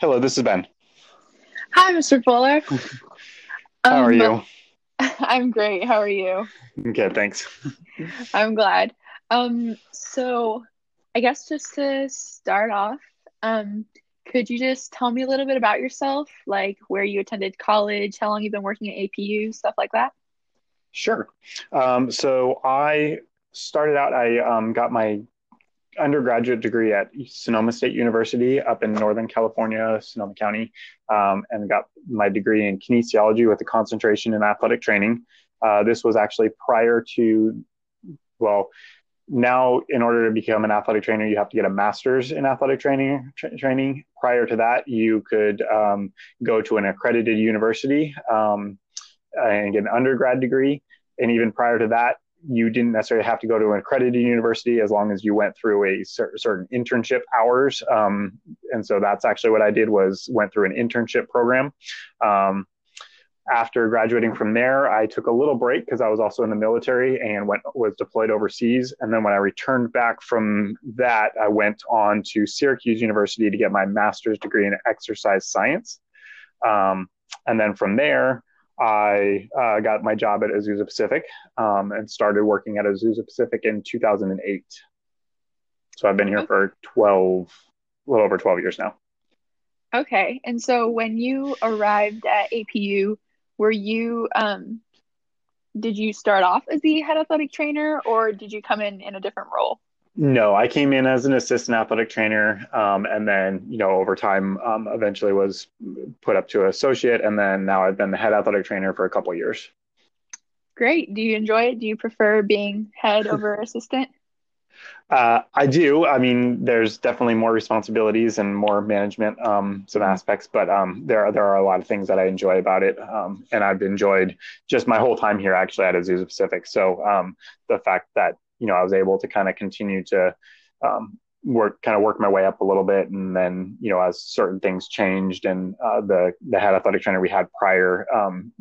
Hello, this is Ben. Hi, Mr. Fuller. How are Um, you? I'm great. How are you? Okay, thanks. I'm glad. Um, so I guess just to start off, um, could you just tell me a little bit about yourself, like where you attended college, how long you've been working at APU, stuff like that? Sure. Um, so I started out, I um, got my undergraduate degree at Sonoma State University up in Northern California, Sonoma County, um, and got my degree in kinesiology with a concentration in athletic training. Uh, this was actually prior to, well, now in order to become an athletic trainer, you have to get a master's in athletic training. Tra- training. Prior to that, you could um, go to an accredited university um, and get an undergrad degree. And even prior to that, you didn't necessarily have to go to an accredited university as long as you went through a cer- certain internship hours. Um, and so that's actually what I did was went through an internship program. Um, after graduating from there, I took a little break because I was also in the military and went was deployed overseas. And then when I returned back from that, I went on to Syracuse University to get my master's degree in exercise science. Um, and then from there, I uh, got my job at Azusa Pacific um, and started working at Azusa Pacific in 2008. So I've been here for 12, a little over 12 years now. Okay. And so when you arrived at APU, were you um did you start off as the head athletic trainer or did you come in in a different role? No, I came in as an assistant athletic trainer, um, and then you know over time, um, eventually was put up to associate, and then now I've been the head athletic trainer for a couple years. Great. Do you enjoy it? Do you prefer being head over assistant? Uh, I do. I mean, there's definitely more responsibilities and more management, um, some aspects, but um, there are there are a lot of things that I enjoy about it, um, and I've enjoyed just my whole time here actually at Azusa Pacific. So um, the fact that you know I was able to kind of continue to um, work kind of work my way up a little bit, and then you know as certain things changed, and uh, the the head athletic trainer we had prior um,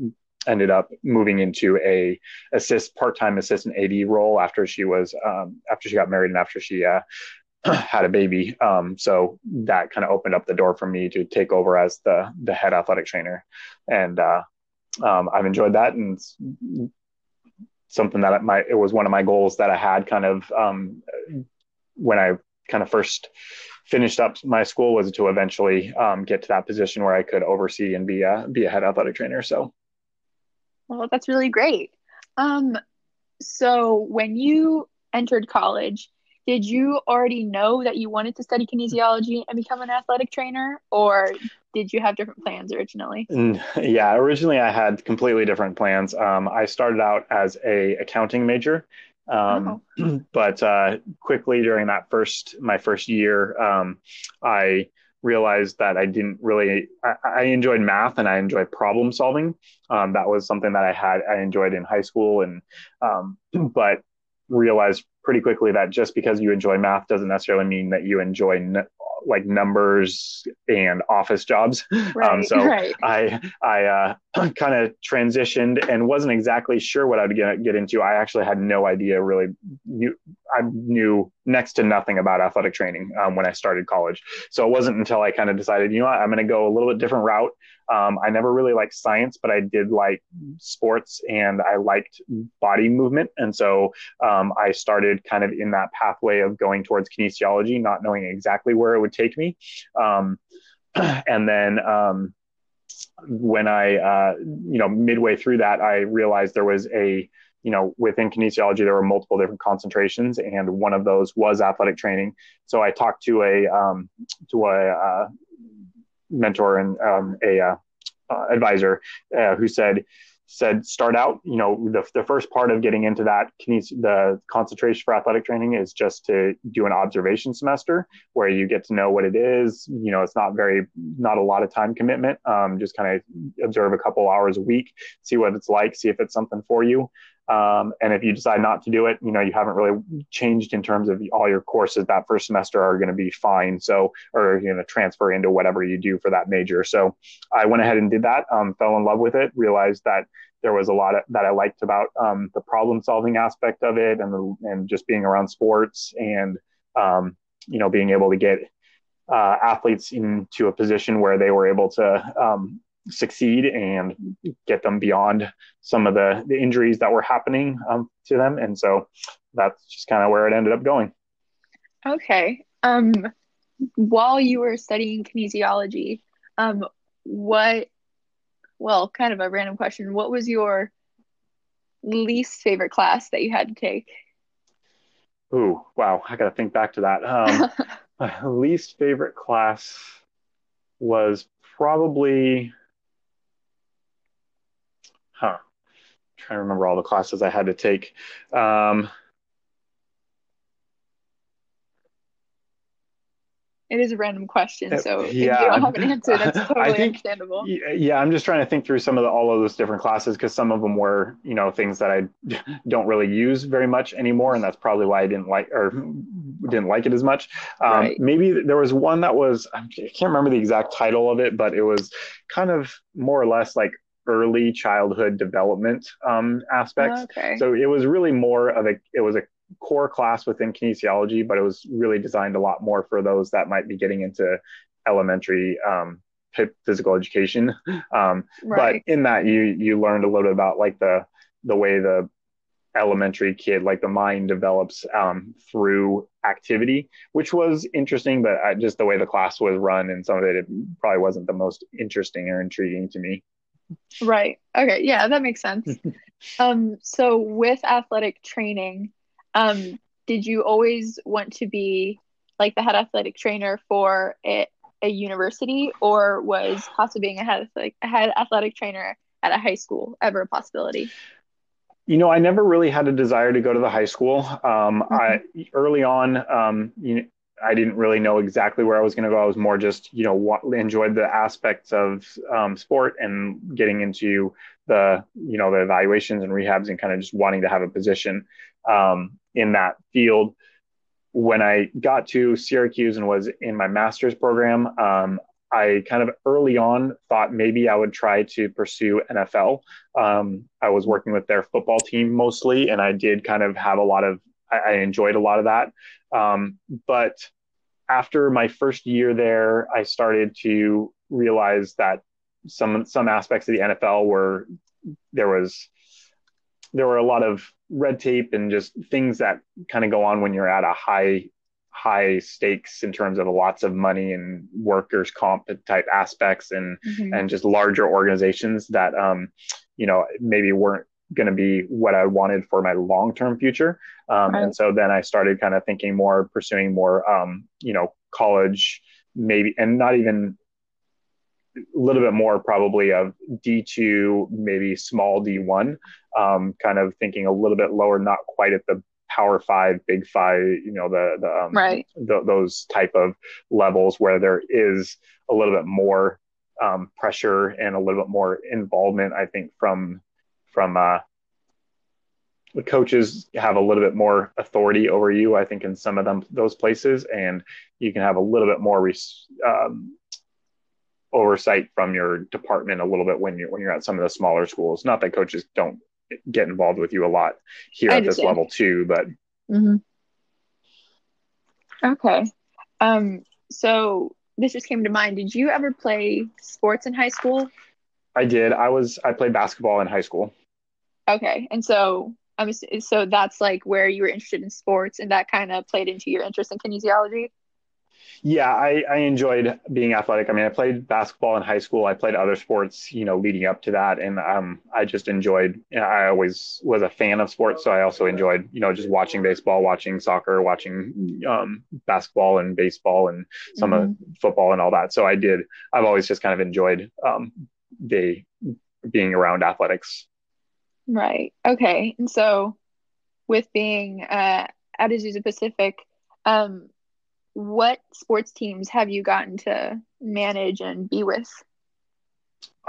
ended up moving into a assist part-time assistant AD role after she was um, after she got married and after she uh, had a baby. Um, so that kind of opened up the door for me to take over as the the head athletic trainer, and uh, um, I've enjoyed that and something that my it was one of my goals that I had kind of um, when I kind of first finished up my school was to eventually um, get to that position where I could oversee and be a be a head athletic trainer. So. Well, that's really great. Um, so when you entered college, did you already know that you wanted to study kinesiology and become an athletic trainer, or did you have different plans originally? Yeah, originally I had completely different plans. Um, I started out as a accounting major, um, but uh, quickly during that first my first year, um, I realized that I didn't really I, I enjoyed math and I enjoyed problem solving. Um, that was something that I had I enjoyed in high school and um, but realized pretty quickly that just because you enjoy math doesn't necessarily mean that you enjoy like numbers and office jobs. Right, um, so right. I I uh, kind of transitioned and wasn't exactly sure what I'd get, get into. I actually had no idea really. Knew, I knew next to nothing about athletic training um, when I started college. So it wasn't until I kind of decided, you know what, I'm going to go a little bit different route. Um, I never really liked science, but I did like sports and I liked body movement. And so um, I started kind of in that pathway of going towards kinesiology, not knowing exactly where it would take me. Um, and then um, when I, uh, you know, midway through that, I realized there was a, you know, within kinesiology, there were multiple different concentrations, and one of those was athletic training. So I talked to a um, to a uh, mentor and um, a uh, uh, advisor uh, who said said start out you know the, the first part of getting into that the concentration for athletic training is just to do an observation semester where you get to know what it is. You know it's not very not a lot of time commitment. Um, just kind of observe a couple hours a week see what it's like see if it's something for you um, and if you decide not to do it, you know, you haven't really changed in terms of all your courses that first semester are going to be fine. So, or you're going to transfer into whatever you do for that major. So I went ahead and did that, um, fell in love with it, realized that there was a lot of, that I liked about um, the problem solving aspect of it and, the, and just being around sports and, um, you know, being able to get uh, athletes into a position where they were able to um, succeed and get them beyond some of the, the injuries that were happening um, to them. And so that's just kind of where it ended up going. Okay. Um, while you were studying kinesiology, um, what, well, kind of a random question, what was your least favorite class that you had to take? Ooh, wow. I got to think back to that. Um, my least favorite class was probably huh, I'm trying to remember all the classes I had to take. Um, it is a random question, so yeah. if you don't have an answer, that's totally think, understandable. Yeah, I'm just trying to think through some of the, all of those different classes because some of them were, you know, things that I don't really use very much anymore, and that's probably why I didn't like or didn't like it as much. Um, right. Maybe there was one that was I can't remember the exact title of it, but it was kind of more or less like early childhood development um, aspects. Okay. So it was really more of a it was a core class within kinesiology, but it was really designed a lot more for those that might be getting into elementary um, physical education. Um, right. But in that, you you learned a little bit about like the the way the elementary kid like the mind develops um, through activity which was interesting but I, just the way the class was run and some of it, it probably wasn't the most interesting or intriguing to me Right. Okay. Yeah, that makes sense. um, so with athletic training, um, did you always want to be like the head athletic trainer for a, a university, or was possibly being a head athletic, a head athletic trainer at a high school ever a possibility? You know, I never really had a desire to go to the high school. Um, mm-hmm. I early on, um, you know, I didn't really know exactly where I was going to go. I was more just, you know, what, enjoyed the aspects of um, sport and getting into the, you know, the evaluations and rehabs and kind of just wanting to have a position um, in that field. When I got to Syracuse and was in my master's program, um, I kind of early on thought maybe I would try to pursue NFL. Um, I was working with their football team mostly, and I did kind of have a lot of I, I enjoyed a lot of that. Um, but after my first year there, I started to realize that some some aspects of the NFL were there was there were a lot of red tape and just things that kind of go on when you're at a high high stakes in terms of lots of money and workers comp type aspects and mm-hmm. and just larger organizations that um you know maybe weren't going to be what I wanted for my long term future. Um, right. And so then I started kind of thinking more, pursuing more, um, you know, college, maybe, and not even a little bit more probably of D2, maybe small D1, um, kind of thinking a little bit lower, not quite at the power five, big five, you know, the, the, um, right. The, those type of levels where there is a little bit more um, pressure and a little bit more involvement, I think, from from uh, the coaches have a little bit more authority over you. I think in some of them those places, and you can have a little bit more res- um, oversight from your department a little bit when you're when you're at some of the smaller schools. Not that coaches don't get involved with you a lot here I at this level too, but. Mm-hmm. Okay. Um, so this just came to mind. Did you ever play sports in high school? I did. I was I played basketball in high school. Okay, and so I'm so that's like where you were interested in sports, and that kind of played into your interest in kinesiology. Yeah, I, I enjoyed being athletic. I mean, I played basketball in high school. I played other sports, you know, leading up to that, and um, I just enjoyed. You know, I always was a fan of sports, so I also enjoyed, you know, just watching baseball, watching soccer, watching um, basketball and baseball, and some mm-hmm. of football and all that. So I did. I've always just kind of enjoyed um, the being around athletics. Right. Okay. And so, with being uh, at Azusa Pacific, um, what sports teams have you gotten to manage and be with?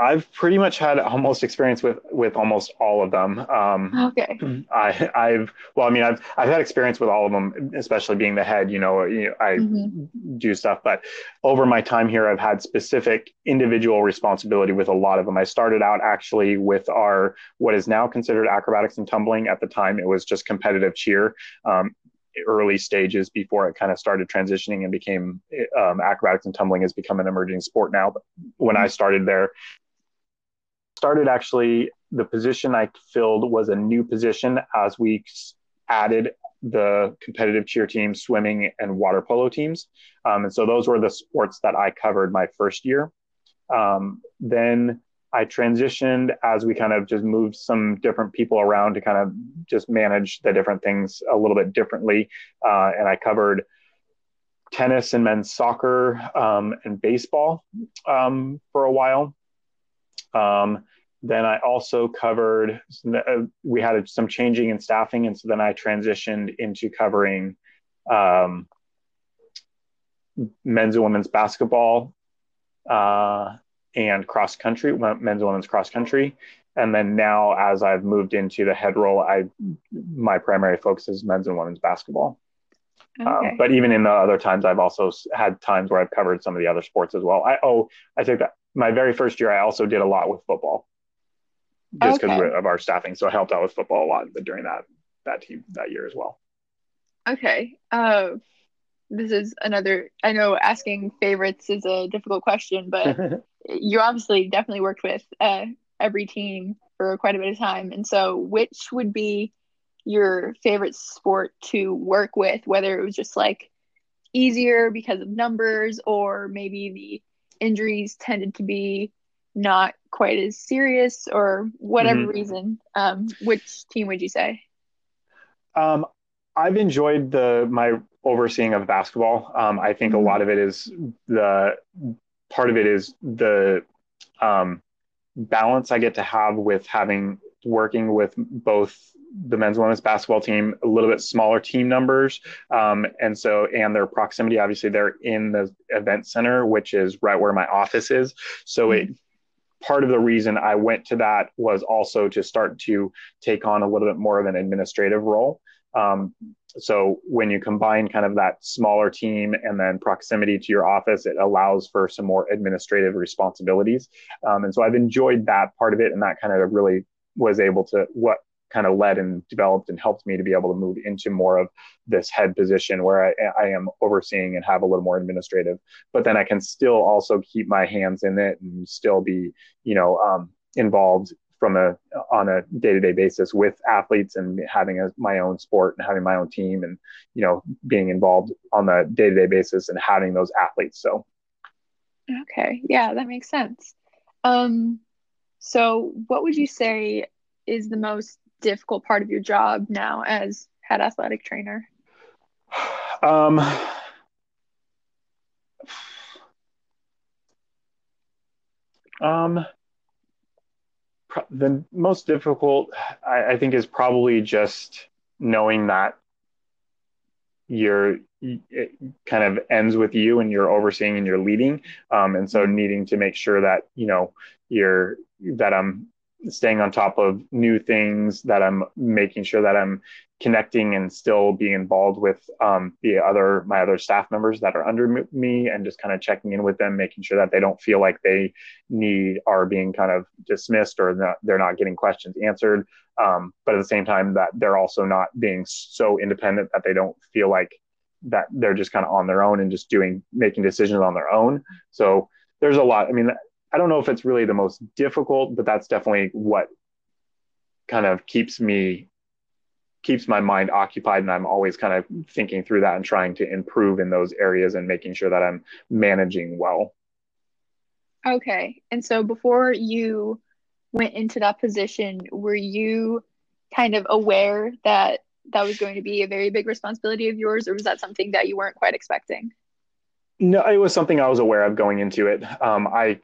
I've pretty much had almost experience with with almost all of them. Um, okay. I I've well, I mean, I've I've had experience with all of them, especially being the head. You know, you know I mm-hmm. do stuff, but over my time here, I've had specific individual responsibility with a lot of them. I started out actually with our what is now considered acrobatics and tumbling. At the time, it was just competitive cheer. Um, early stages before it kind of started transitioning and became um, acrobatics and tumbling has become an emerging sport now. But when I started there, started actually the position I filled was a new position as we added the competitive cheer team, swimming, and water polo teams. Um, and so those were the sports that I covered my first year. Um, then I transitioned as we kind of just moved some different people around to kind of just manage the different things a little bit differently. Uh, and I covered tennis and men's soccer um, and baseball um, for a while. Um, then I also covered, uh, we had some changing in staffing. And so then I transitioned into covering um, men's and women's basketball uh, and cross country, men's and women's cross country. And then now, as I've moved into the head role, I my primary focus is men's and women's basketball. Um, okay. Um, but even in the other times, I've also had times where I've covered some of the other sports as well. I oh, I think that my very first year, I also did a lot with football just because okay. of our staffing. So I helped out with football a lot during that that team that year as well. Okay. Uh, this is another. I know asking favorites is a difficult question, but you obviously definitely worked with uh, every team for quite a bit of time. And so, which would be your favorite sport to work with? Whether it was just like easier because of numbers, or maybe the injuries tended to be not quite as serious or whatever mm-hmm. reason um, which team would you say um, i've enjoyed the my overseeing of basketball um, i think mm-hmm. a lot of it is the part of it is the um, balance i get to have with having working with both the men's and women's basketball team a little bit smaller team numbers um, and so and their proximity obviously they're in the event center which is right where my office is so mm-hmm. it part of the reason I went to that was also to start to take on a little bit more of an administrative role. Um, so when you combine kind of that smaller team and then proximity to your office, it allows for some more administrative responsibilities. Um, and so I've enjoyed that part of it, and that kind of really was able to what kind of led and developed and helped me to be able to move into more of this head position where I, I am overseeing and have a little more administrative, but then I can still also keep my hands in it and still be, you know, um, involved from a on a day-to-day basis with athletes and having a, my own sport and having my own team and you know being involved on a day-to-day basis and having those athletes. So. Okay. Yeah that makes sense. Um so what would you say is the most difficult part of your job now as head athletic trainer? Um, um, the most difficult, I, I think, is probably just knowing that you're it kind of ends with you and you're overseeing and you're leading um, and so mm-hmm. needing to make sure that you know you're that i'm staying on top of new things that i'm making sure that i'm connecting and still being involved with um, the other my other staff members that are under me and just kind of checking in with them making sure that they don't feel like they need are being kind of dismissed or not, they're not getting questions answered. Um, but at the same time that they're also not being so independent that they don't feel like that they're just kind of on their own and just doing making decisions on their own. So there's a lot i mean I don't know if it's really the most difficult, but that's definitely what kind of keeps me keeps my mind occupied and I'm always kind of thinking through that and trying to improve in those areas and making sure that I'm managing well. Okay. And so before you went into that position, were you kind of aware that that was going to be a very big responsibility of yours or was that something that you weren't quite expecting? No, it was something I was aware of going into it. Um, I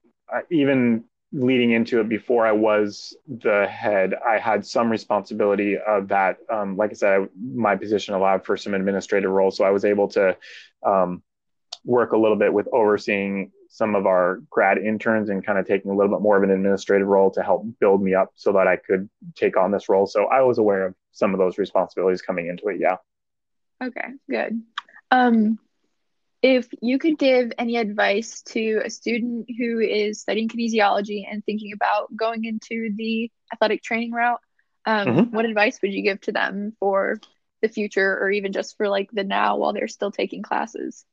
even leading into it before I was the head, I had some responsibility of that. Um, like I said, I, my position allowed for some administrative roles, so I was able to um, work a little bit with overseeing some of our grad interns and kind of taking a little bit more of an administrative role to help build me up so that I could take on this role. So I was aware of some of those responsibilities coming into it. Yeah. Okay, good. Um, if you could give any advice to a student who is studying kinesiology and thinking about going into the athletic training route, um, mm-hmm. what advice would you give to them for the future or even just for like the now while they're still taking classes?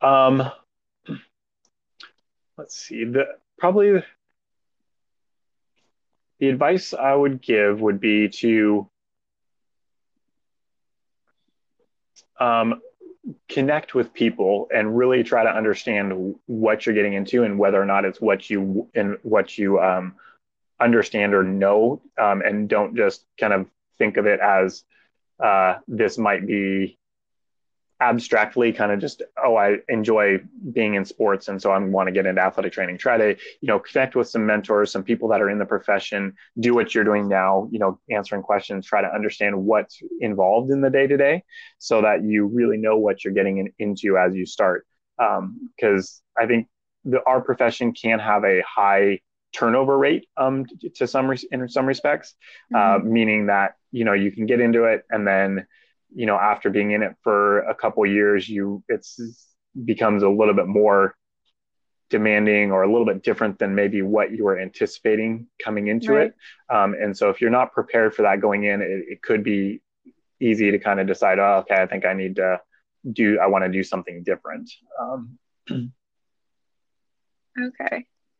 Um, let's see. The probably the advice I would give would be to um, connect with people and really try to understand what you're getting into and whether or not it's what you and what you um, understand or know, um, and don't just kind of think of it as uh, this might be abstractly kind of just oh i enjoy being in sports and so i want to get into athletic training try to you know connect with some mentors some people that are in the profession do what you're doing now you know answering questions try to understand what's involved in the day to day so that you really know what you're getting in, into as you start because um, i think the, our profession can have a high turnover rate um, to some in some respects uh, mm-hmm. uh, meaning that you know you can get into it and then you know after being in it for a couple years you it's becomes a little bit more demanding or a little bit different than maybe what you were anticipating coming into right. it um, and so if you're not prepared for that going in it, it could be easy to kind of decide oh okay i think i need to do i want to do something different. Um, okay.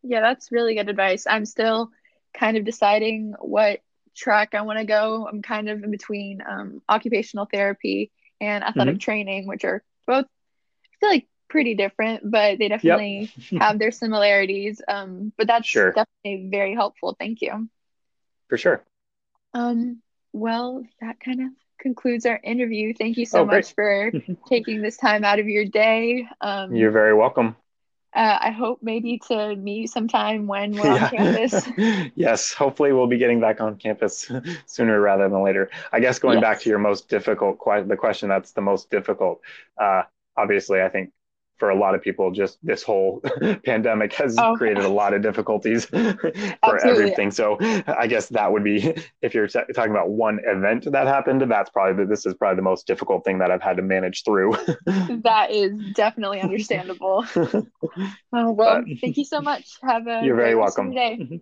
Yeah that's really good advice. I'm still kind of deciding what track I want to go. I'm kind of in between um, occupational therapy and athletic mm-hmm. training, which are both I feel like pretty different, but they definitely yep. have their similarities. Um, but that's sure. definitely very helpful. Thank you. For sure. Um, well, that kind of concludes our interview. Thank you so oh, much for taking this time out of your day. Um, You're very welcome uh, I hope maybe to meet sometime when we're yeah. on campus. yes, hopefully we'll be getting back on campus sooner rather than later. I guess going yes. back to your most difficult question, the question that's the most difficult. Uh, obviously, I think for a lot of people, just this whole pandemic has oh. created a lot of difficulties for Absolutely. everything. So I guess that would be, if you're talking about one event that happened, that's probably, this is probably the most difficult thing that I've had to manage through. that is definitely understandable. oh, well, but, thank you so much. Have a you're very welcome. Day. Mm-hmm.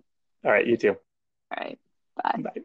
All right. You too. All right. Bye. Bye.